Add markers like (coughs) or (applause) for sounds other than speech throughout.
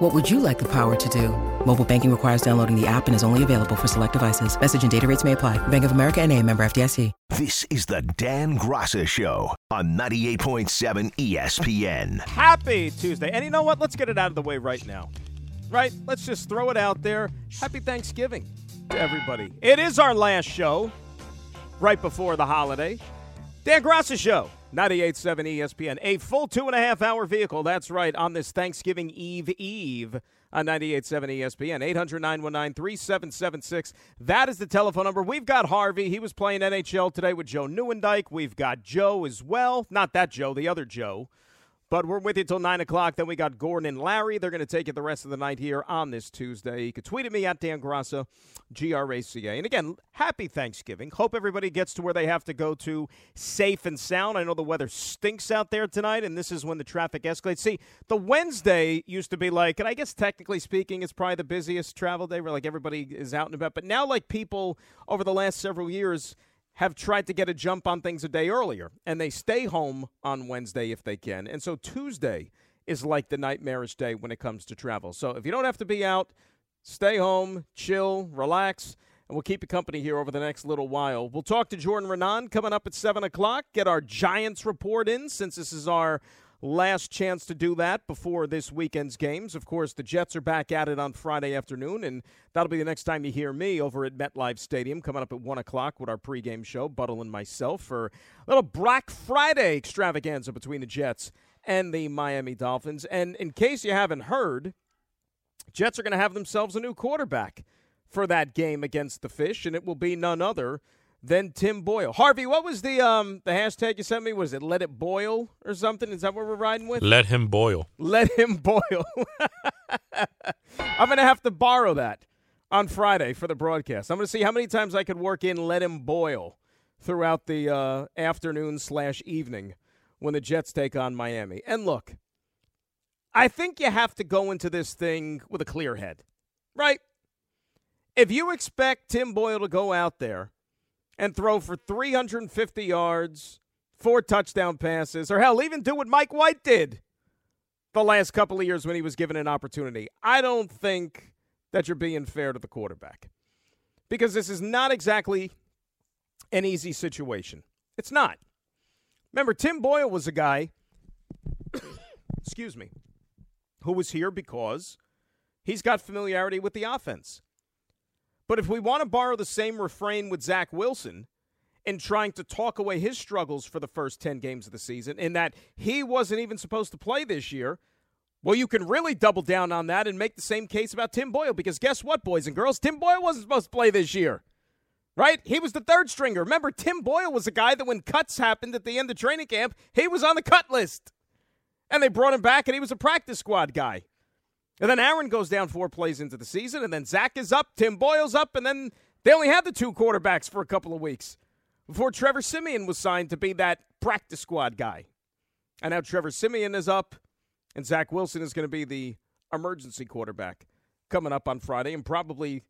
What would you like the power to do? Mobile banking requires downloading the app and is only available for select devices. Message and data rates may apply. Bank of America and a member FDIC. This is the Dan Graca Show on 98.7 ESPN. Happy Tuesday. And you know what? Let's get it out of the way right now. Right? Let's just throw it out there. Happy Thanksgiving to everybody. It is our last show right before the holiday. Dan Graca Show, 98.7 ESPN. A full two and a half hour vehicle. That's right, on this Thanksgiving Eve Eve on 98.7 ESPN. 800 919 3776. That is the telephone number. We've got Harvey. He was playing NHL today with Joe Newendike. We've got Joe as well. Not that Joe, the other Joe. But we're with you till 9 o'clock. Then we got Gordon and Larry. They're going to take it the rest of the night here on this Tuesday. You can tweet at me at Dan Graca, G R A C A. And again, happy Thanksgiving. Hope everybody gets to where they have to go to safe and sound. I know the weather stinks out there tonight, and this is when the traffic escalates. See, the Wednesday used to be like, and I guess technically speaking, it's probably the busiest travel day where like everybody is out and about. But now, like people over the last several years, have tried to get a jump on things a day earlier, and they stay home on Wednesday if they can. And so Tuesday is like the nightmarish day when it comes to travel. So if you don't have to be out, stay home, chill, relax, and we'll keep you company here over the next little while. We'll talk to Jordan Raanan coming up at 7 o'clock, get our Giants report in since this is our last chance to do that before this weekend's games. Of course, the Jets are back at it on Friday afternoon, and that'll be the next time you hear me over at MetLife Stadium coming up at 1 o'clock with our pregame show, Buttle and myself, for a little Black Friday extravaganza between the Jets and the Miami Dolphins. And in case you haven't heard, Jets are going to have themselves a new quarterback for that game against the Fish, and it will be none other than Tim Boyle. Harvey, what was the um the hashtag you sent me? Was it let it boil or something? Is that what we're riding with? Let him boil. Let him boil. (laughs) I'm going to have to borrow that on Friday for the broadcast. I'm going to see how many times I could work in let him boil throughout the uh, afternoon slash evening when the Jets take on Miami. And look, I think you have to go into this thing with a clear head, right? If you expect Tim Boyle to go out there and throw for 350 yards, four touchdown passes, or hell, even do what Mike White did the last couple of years when he was given an opportunity. I don't think that you're being fair to the quarterback because this is not exactly an easy situation. It's not. Remember, Tim Boyle was a guy, (coughs) excuse me, who was here because he's got familiarity with the offense. But if we want to borrow the same refrain with Zach Wilson in trying to talk away his struggles for the first 10 games of the season, in that he wasn't even supposed to play this year, well, you can really double down on that and make the same case about Tim Boyle because guess what, boys and girls? Tim Boyle wasn't supposed to play this year. Right? He was the third stringer. Remember, Tim Boyle was a guy that when cuts happened at the end of training camp, he was on the cut list. And they brought him back and he was a practice squad guy. And then Aaron goes down four plays into the season, and then Zach is up, Tim Boyle's up, and then they only had the two quarterbacks for a couple of weeks before Trevor Siemian was signed to be that practice squad guy. And now Trevor Siemian is up, and Zach Wilson is going to be the emergency quarterback coming up on Friday and probably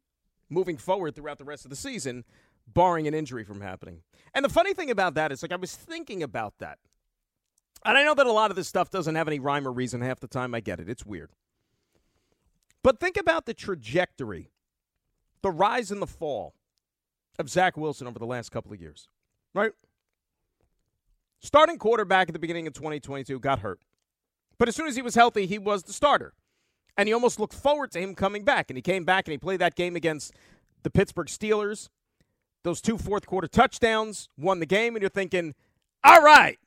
moving forward throughout the rest of the season, barring an injury from happening. And the funny thing about that is, like, I was thinking about that. And I know that a lot of this stuff doesn't have any rhyme or reason half the time. I get it. It's weird. But think about the trajectory, the rise and the fall of Zach Wilson over the last couple of years, right? Starting quarterback at the beginning of 2022 got hurt. But as soon as he was healthy, he was the starter. And he almost looked forward to him coming back. And he came back and he played that game against the Pittsburgh Steelers. Those two fourth quarter touchdowns won the game. And you're thinking, all right,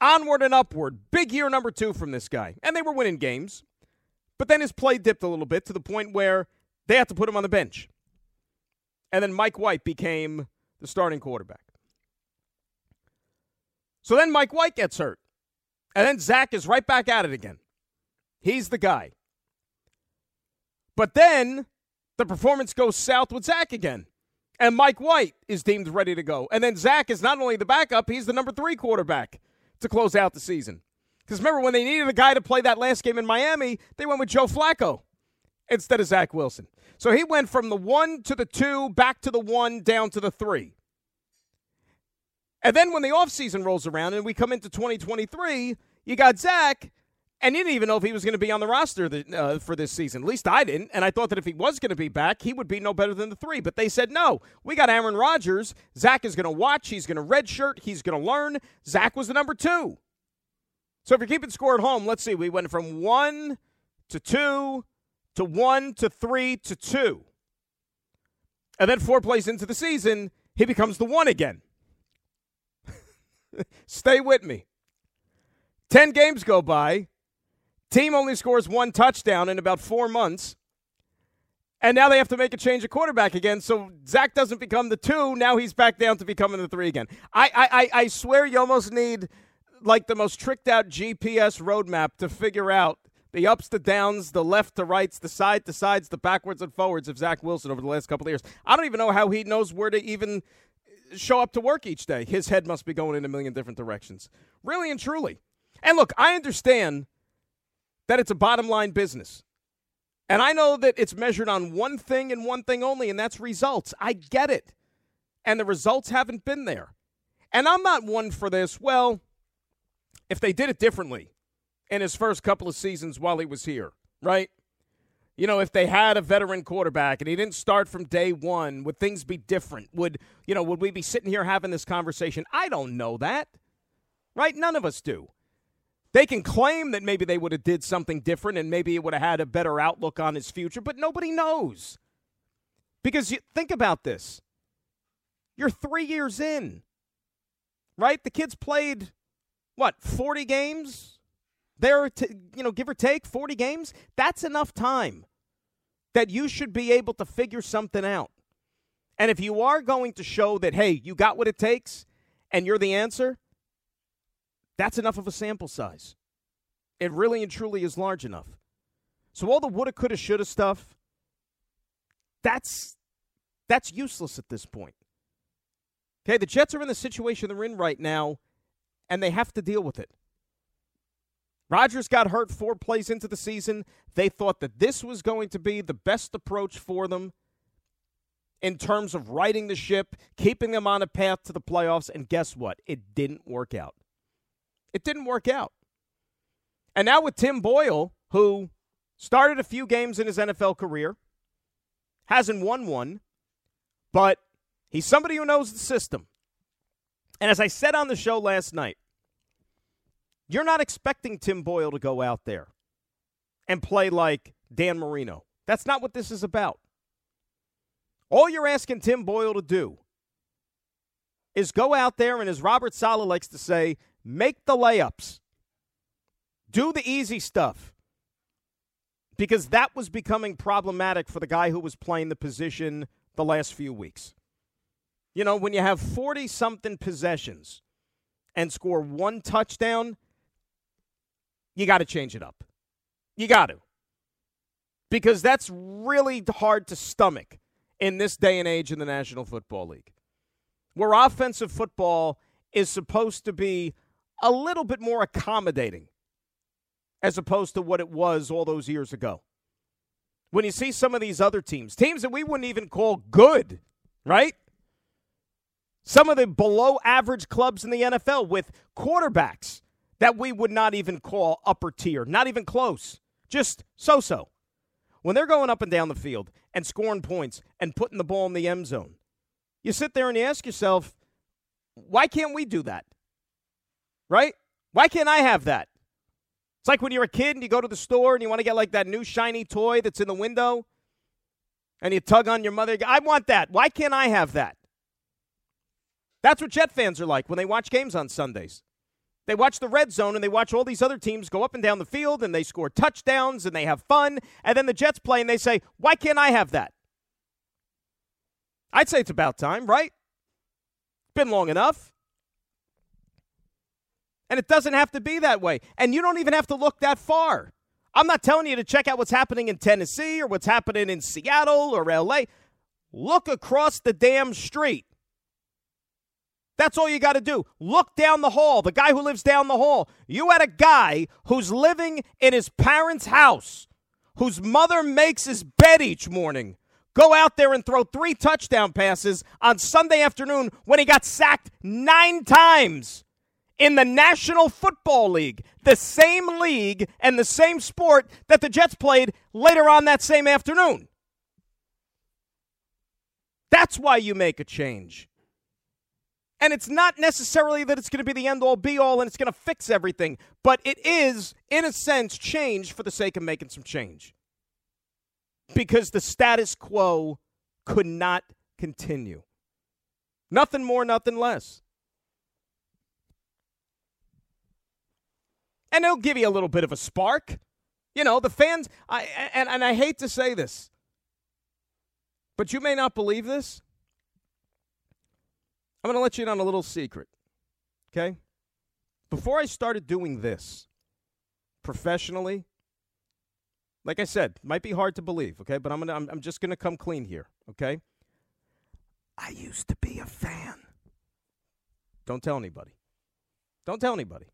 onward and upward. Big year number two from this guy. And they were winning games. But then his play dipped a little bit to the point where they had to put him on the bench. And then Mike White became the starting quarterback. So then Mike White gets hurt. And then Zach is right back at it again. He's the guy. But then the performance goes south with Zach again. And Mike White is deemed ready to go. And then Zach is not only the backup, he's the number three quarterback to close out the season. Because remember, when they needed a guy to play that last game in Miami, they went with Joe Flacco instead of Zach Wilson. So he went from the one to the two, back to the one, down to the three. And then when the offseason rolls around and we come into 2023, you got Zach, and you didn't even know if he was going to be on the roster uh, for this season. At least I didn't. And I thought that if he was going to be back, he would be no better than the three. But they said, no, we got Aaron Rodgers. Zach is going to watch. He's going to redshirt. He's going to learn. Zach was the number two. So if you're keeping score at home, let's see. We went from one to two to one to three to two. And then four plays into the season, he becomes the one again. (laughs) Stay with me. 10 games go by. Team only scores one touchdown in about four months. And now they have to make a change of quarterback again. So Zach doesn't become the two. Now he's back down to becoming the three again. I, I, I swear you almost need like the most tricked out GPS roadmap to figure out the ups, the downs, the left to rights, the side to sides, the backwards and forwards of Zach Wilson over the last couple of years. I don't even know how he knows where to even show up to work each day. His head must be going in a million different directions. Really and truly. And look, I understand that it's a bottom line business. And I know that it's measured on one thing and one thing only, and that's results. I get it. And the results haven't been there. And I'm not one for this. Well, if they did it differently in his first couple of seasons while he was here, right? You know, if they had a veteran quarterback and he didn't start from day one, would things be different? Would, you know, would we be sitting here having this conversation? I don't know that. Right? None of us do. They can claim that maybe they would have did something different and maybe it would have had a better outlook on his future, but nobody knows. Because you think about this. You're 3 years in. Right? The kids played what, 40 games? There to, you know, give or take 40 games? That's enough time that you should be able to figure something out. And if you are going to show that, hey, you got what it takes and you're the answer, that's enough of a sample size. It really and truly is large enough. So all the woulda, coulda, shoulda stuff, that's that's useless at this point. Okay, the Jets are in the situation they're in right now, and they have to deal with it. Rodgers got hurt four plays into the season. They thought that this was going to be the best approach for them in terms of righting the ship, keeping them on a path to the playoffs. And guess what? It didn't work out. It didn't work out. And now with Tim Boyle, who started a few games in his NFL career, hasn't won one, but he's somebody who knows the system. And as I said on the show last night, you're not expecting Tim Boyle to go out there and play like Dan Marino. That's not what this is about. All you're asking Tim Boyle to do is go out there and, as Robert Saleh likes to say, make the layups, do the easy stuff. Because that was becoming problematic for the guy who was playing the position the last few weeks. You know, when you have 40 something possessions and score one touchdown, you got to change it up. You got to. Because that's really hard to stomach in this day and age in the National Football League, where offensive football is supposed to be a little bit more accommodating as opposed to what it was all those years ago. When you see some of these other teams, teams that we wouldn't even call good, right? Some of the below average clubs in the NFL with quarterbacks that we would not even call upper tier, not even close, just so so. When they're going up and down the field and scoring points and putting the ball in the end zone, you sit there and you ask yourself, why can't we do that? Right? Why can't I have that? It's like when you're a kid and you go to the store and you want to get like that new shiny toy that's in the window and you tug on your mother. I want that. Why can't I have that? That's what Jet fans are like when they watch games on Sundays. They watch the red zone and they watch all these other teams go up and down the field and they score touchdowns and they have fun. And then the Jets play and they say, Why can't I have that? I'd say it's about time, right? Been long enough. And it doesn't have to be that way. And you don't even have to look that far. I'm not telling you to check out what's happening in Tennessee or what's happening in Seattle or LA. Look across the damn street. That's all you got to do. Look down the hall. The guy who lives down the hall. You had a guy who's living in his parents' house, whose mother makes his bed each morning, go out there and throw three touchdown passes on Sunday afternoon when he got sacked nine times in the National Football League, the same league and the same sport that the Jets played later on that same afternoon. That's why you make a change. And it's not necessarily that it's going to be the end all be all and it's going to fix everything, but it is, in a sense, change for the sake of making some change. Because the status quo could not continue. Nothing more, nothing less. And it'll give you a little bit of a spark. You know, the fans, I, and, and I hate to say this, but you may not believe this. I'm going to let you in on a little secret. Okay? Before I started doing this professionally, like I said, might be hard to believe, okay? But I'm gonna I'm, I'm just gonna come clean here, okay? I used to be a fan. Don't tell anybody. Don't tell anybody.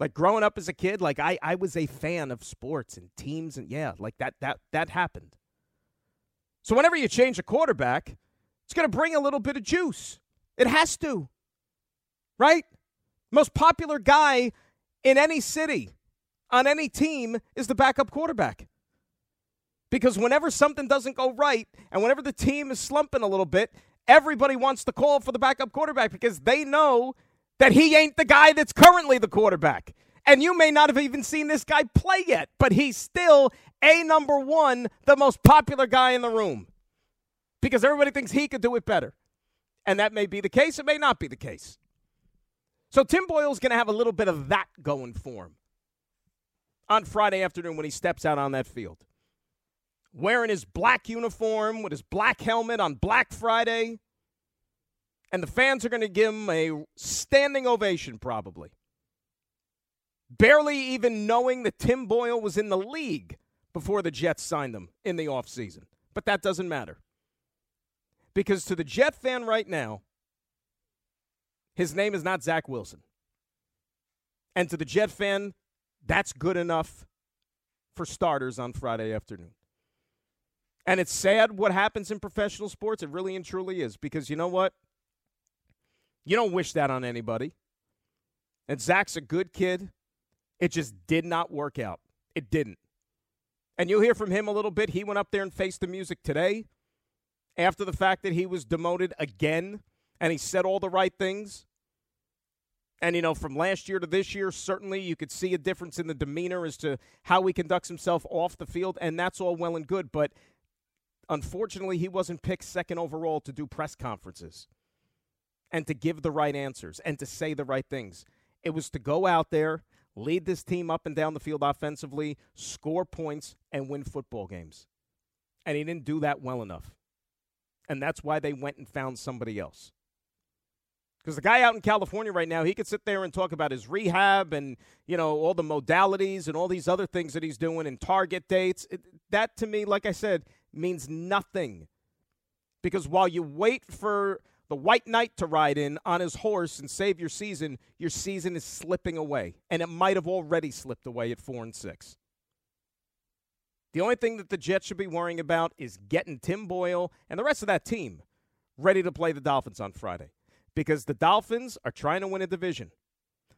Like growing up as a kid, like I, I was a fan of sports and teams and yeah, like that that that happened. So whenever you change a quarterback, it's going to bring a little bit of juice. It has to. Right? Most popular guy in any city on any team is the backup quarterback. Because whenever something doesn't go right and whenever the team is slumping a little bit, everybody wants to call for the backup quarterback because they know that he ain't the guy that's currently the quarterback. And you may not have even seen this guy play yet, but he's still a number one, the most popular guy in the room because everybody thinks he could do it better. And that may be the case, it may not be the case. So Tim Boyle's going to have a little bit of that going for him on Friday afternoon when he steps out on that field. Wearing his black uniform with his black helmet on Black Friday. And the fans are going to give him a standing ovation, probably. Barely even knowing that Tim Boyle was in the league before the Jets signed him in the offseason. But that doesn't matter. Because to the Jet fan right now, his name is not Zach Wilson. And to the Jet fan, that's good enough for starters on Friday afternoon. And it's sad what happens in professional sports. It really and truly is. Because you know what? You don't wish that on anybody. And Zach's a good kid. It just did not work out. It didn't. And you'll hear from him a little bit. He went up there and faced the music today after the fact that he was demoted again and he said all the right things. And, you know, from last year to this year, certainly you could see a difference in the demeanor as to how he conducts himself off the field, and that's all well and good. But unfortunately, he wasn't picked second overall to do press conferences and to give the right answers and to say the right things. It was to go out there, lead this team up and down the field offensively, score points, and win football games. And he didn't do that well enough. And that's why they went and found somebody else. Because the guy out in California right now, he could sit there and talk about his rehab and, you know, all the modalities and all these other things that he's doing and target dates. It, that to me, like I said, means nothing. Because while you wait for the white knight to ride in on his horse and save your season, your season is slipping away. And it might have already slipped away at four and six. The only thing that the Jets should be worrying about is getting Tim Boyle and the rest of that team ready to play the Dolphins on Friday. Because the Dolphins are trying to win a division.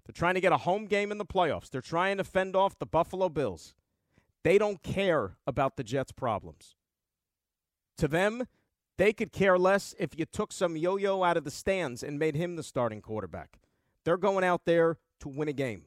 They're trying to get a home game in the playoffs. They're trying to fend off the Buffalo Bills. They don't care about the Jets' problems. To them, they could care less if you took some yo yo out of the stands and made him the starting quarterback. They're going out there to win a game.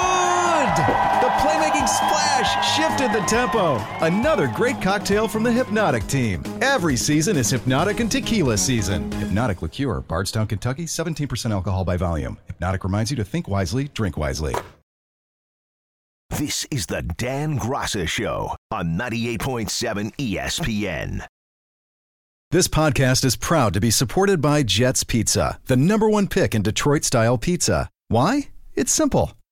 Playmaking splash shifted the tempo. Another great cocktail from the Hypnotic team. Every season is Hypnotic and Tequila season. Hypnotic Liqueur, Bardstown, Kentucky, 17% alcohol by volume. Hypnotic reminds you to think wisely, drink wisely. This is the Dan Graca Show on 98.7 ESPN. This podcast is proud to be supported by Jets Pizza, the number one pick in Detroit style pizza. Why? It's simple.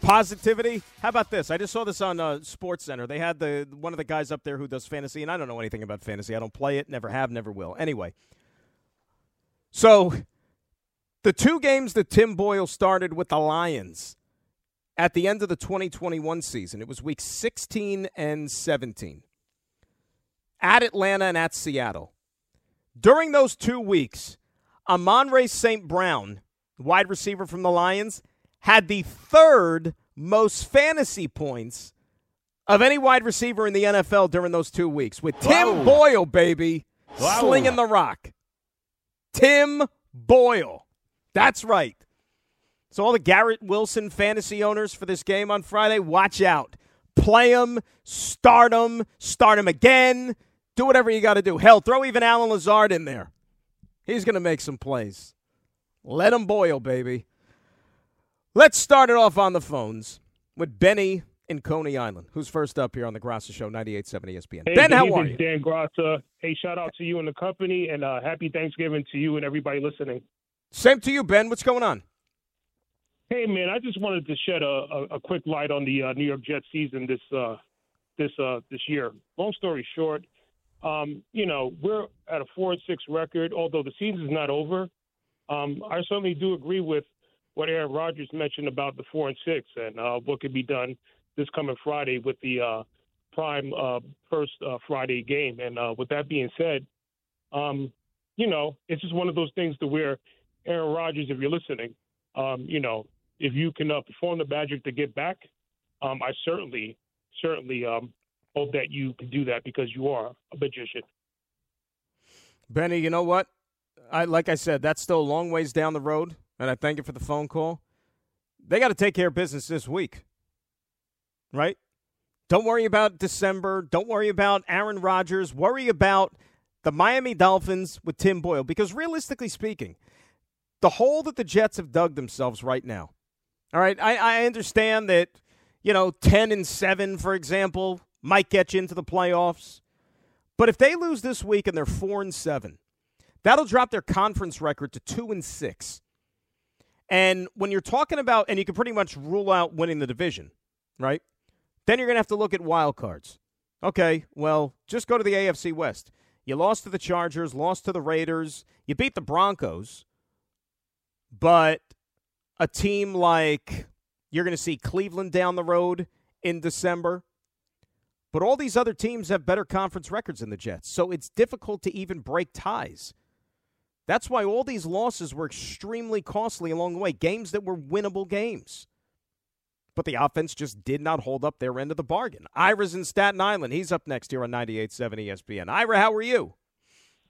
positivity? How about this? I just saw this on uh, Sports Center. They had the one of the guys up there who does fantasy, and I don't know anything about fantasy. I don't play it, never have, never will. Anyway, so the two games that Tim Boyle started with the Lions at the end of the 2021 season, it was week 16 and 17 at Atlanta and at Seattle. During those two weeks, Amon-Ra St. Brown, wide receiver from the Lions, had the third most fantasy points of any wide receiver in the NFL during those two weeks with Tim Wow. Boyle, baby, Wow. slinging the rock. Tim Boyle. That's right. So, all the Garrett Wilson fantasy owners for this game on Friday, watch out. Play him, start him, start him again. Do whatever you got to do. Hell, throw even Allen Lazard in there. He's going to make some plays. Let him boil, baby. Let's start it off on the phones with Benny in Coney Island, who's first up here on the Graca Show, 98.7 ESPN. Hey, ben, how are you? Dan Graca. Hey, shout out to you and the company, and uh, happy Thanksgiving to you and everybody listening. Same to you, Ben. What's going on? Hey, man, I just wanted to shed a, a, a quick light on the uh, New York Jets season this uh, this uh, this year. Long story short, um, you know we're at a four and six record. Although the season is not over, um, I certainly do agree with what Aaron Rodgers mentioned about the four and six and uh, what could be done this coming Friday with the uh, prime uh, first uh, Friday game. And uh, with that being said, um, you know, it's just one of those things to where Aaron Rodgers, if you're listening, um, you know, if you can uh, perform the magic to get back, um, I certainly, certainly um, hope that you can do that because you are a magician. Benny, you know what? I like I said, that's still a long ways down the road, and I thank you for the phone call. They got to take care of business this week, right? Don't worry about December. Don't worry about Aaron Rodgers. Worry about the Miami Dolphins with Tim Boyle, because realistically speaking, the hole that the Jets have dug themselves right now. All right, I, I understand that you know ten and seven, for example, might get you into the playoffs. But if they lose this week and they're four and seven, that'll drop their conference record to two and six. And when you're talking about, and you can pretty much rule out winning the division, right? Then you're going to have to look at wild cards. Okay, well, just go to the AFC West. You lost to the Chargers, lost to the Raiders, you beat the Broncos, but a team like you're going to see Cleveland down the road in December. But all these other teams have better conference records than the Jets. So it's difficult to even break ties. That's why all these losses were extremely costly along the way, games that were winnable games. But the offense just did not hold up their end of the bargain. Ira's in Staten Island. He's up next here on 98.7 ESPN. Ira, how are you?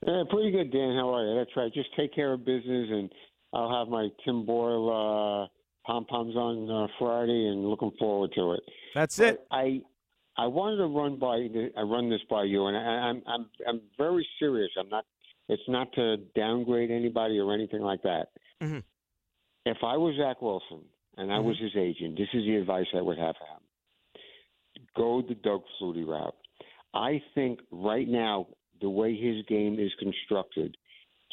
Yeah, pretty good, Dan. How are you? That's right. Just take care of business, and I'll have my Tim Boyle uh, pom poms on uh, Friday, and looking forward to it. That's it. But I I wanted to run by I run this by you, and I, I'm I'm I'm very serious. I'm not. It's not to downgrade anybody or anything like that. Mhm. If I was Zach Wilson and I was his agent, this is the advice I would have for him: go the Doug Flutie route. I think right now the way his game is constructed,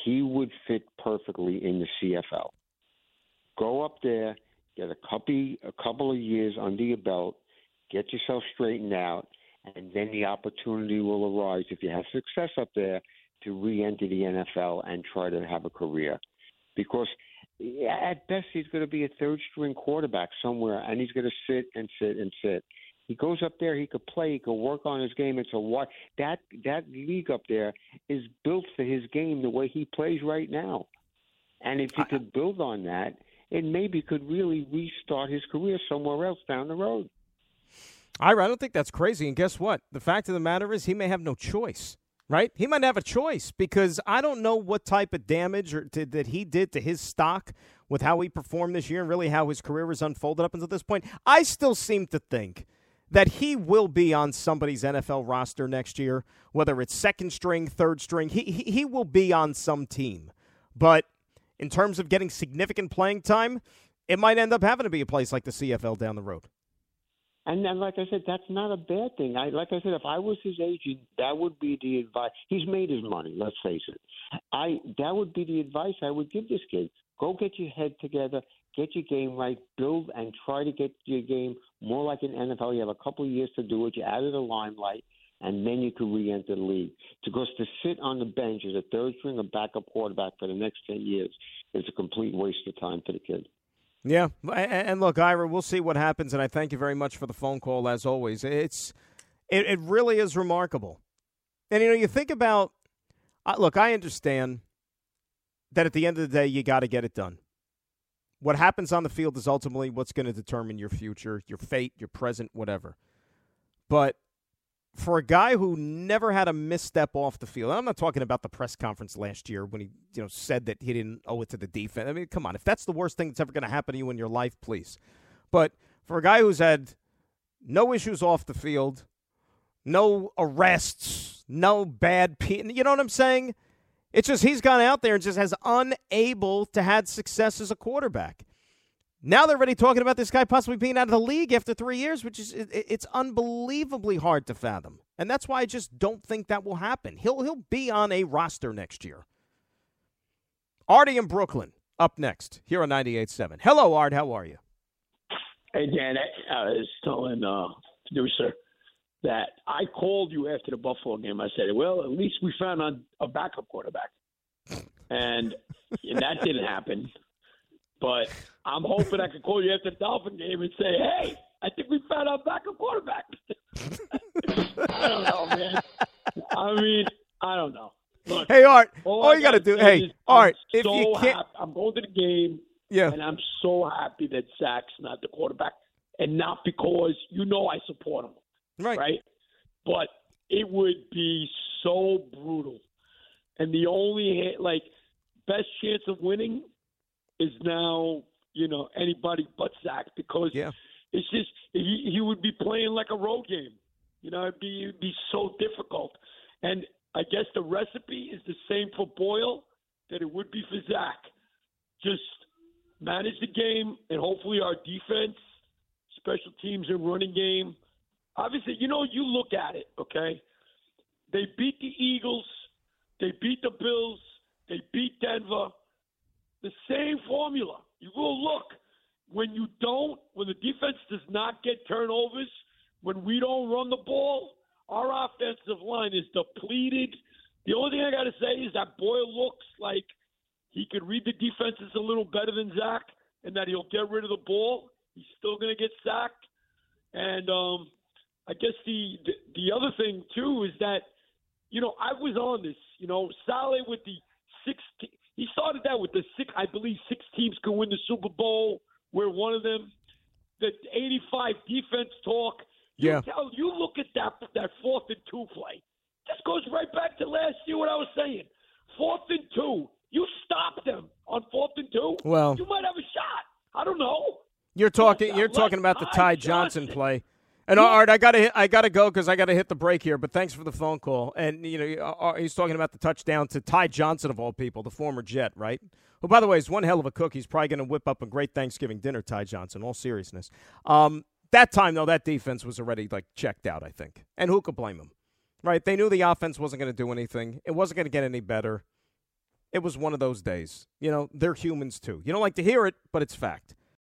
he would fit perfectly in the CFL. Go up there, get a couple a couple of years under your belt, get yourself straightened out, and then the opportunity will arise if you have success up there to re-enter the NFL and try to have a career. Because at best he's going to be a third string quarterback somewhere, and he's going to sit and sit and sit. He goes up there, he could play, he could work on his game. It's a what that that league up there is built for his game the way he plays right now. And if he could build on that, it maybe could really restart his career somewhere else down the road. Ira, I don't think that's crazy. And guess what? The fact of the matter is, he may have no choice, right? He might have a choice because I don't know what type of damage or to, that he did to his stock with how he performed this year and really how his career has unfolded up until this point. I still seem to think that he will be on somebody's NFL roster next year, whether it's second string, third string. He, he, he will be on some team. But in terms of getting significant playing time, it might end up having to be a place like the CFL down the road. And then, like I said, that's not a bad thing. I like I said, if I was his agent, that would be the advice. He's made his money. Let's face it. I that would be the advice I would give this kid. Go get your head together, get your game right, build and try to get your game more like an NFL. You have a couple of years to do it. You're out of the limelight, and then you can re-enter the league. Because to sit on the bench as a third string or backup quarterback for the next ten years is a complete waste of time for the kid. Yeah, and look, Ira, we'll see what happens, and I thank you very much for the phone call as always. It's it, it really is remarkable, and you know, you think about. Uh, look, I understand that at the end of the day, you got to get it done. What happens on the field is ultimately what's going to determine your future, your fate, your present, whatever. But for a guy who never had a misstep off the field, I'm not talking about the press conference last year when he, you know, said that he didn't owe it to the defense. I mean, come on, if that's the worst thing that's ever going to happen to you in your life, please. But for a guy who's had no issues off the field, no arrests, no bad. Pe- you know what I'm saying? It's just he's gone out there and just has unable to had success as a quarterback. Now they're already talking about this guy possibly being out of the league after three years, which is it, it's unbelievably hard to fathom, and that's why I just don't think that will happen. He'll he'll be on a roster next year. Artie in Brooklyn up next here on 98.7. Hello, Art. How are you? Hey, Dan. I was telling uh, producer that I called you after the Buffalo game. I said, well, at least we found a backup quarterback. And, and that didn't happen. But I'm hoping I can call you after the Dolphin game and say, hey, I think we found our backup quarterback. (laughs) I don't know, man. I mean, I don't know. Look, hey, Art. all, all you got to do, hey, Art, I'm if so you can't. Happy. I'm going to the game. Yeah. And I'm so happy that Zach's not the quarterback. And not because, you know, I support him. Right. Right. But it would be so brutal. And the only, like, best chance of winning is now, you know, anybody but Zach because yeah. it's just he, he would be playing like a road game. You know, it'd be it'd be so difficult. And I guess the recipe is the same for Boyle that it would be for Zach. Just manage the game and hopefully our defense, special teams and running game. Obviously, you know, you look at it, okay? They beat the Eagles, they beat the Bills, they beat Denver the same formula. You go look when you don't, when the defense does not get turnovers, when we don't run the ball, our offensive line is depleted. The only thing I got to say is that Boyle looks like he could read the defenses a little better than Zach, and that he'll get rid of the ball. He's still going to get sacked, and um, I guess the, the the other thing too is that you know I was on this. You know, Saleh with the six. He started that with the six. I believe six teams can win the Super Bowl. We're one of them. The 85 defense talk. You Yeah. Tell, you look at that that fourth and two play. This goes right back to last year. What I was saying. Fourth and two. You stop them on fourth and two. Well- you might have a shot. I don't know. You're talking. You're talking about the Ty Johnson- play. And Art, I gotta, hit, I gotta go because I gotta hit the break here. But thanks for the phone call. And you know, uh, he's talking about the touchdown to Ty Johnson of all people, the former Jet, right? Who, by the way, is one hell of a cook. He's probably gonna whip up a great Thanksgiving dinner. Ty Johnson, all seriousness. Um, that time though, that defense was already like checked out. I think, and who could blame them? Right? They knew the offense wasn't gonna do anything. It wasn't gonna get any better. It was one of those days. You know, they're humans too. You don't like to hear it, but it's fact.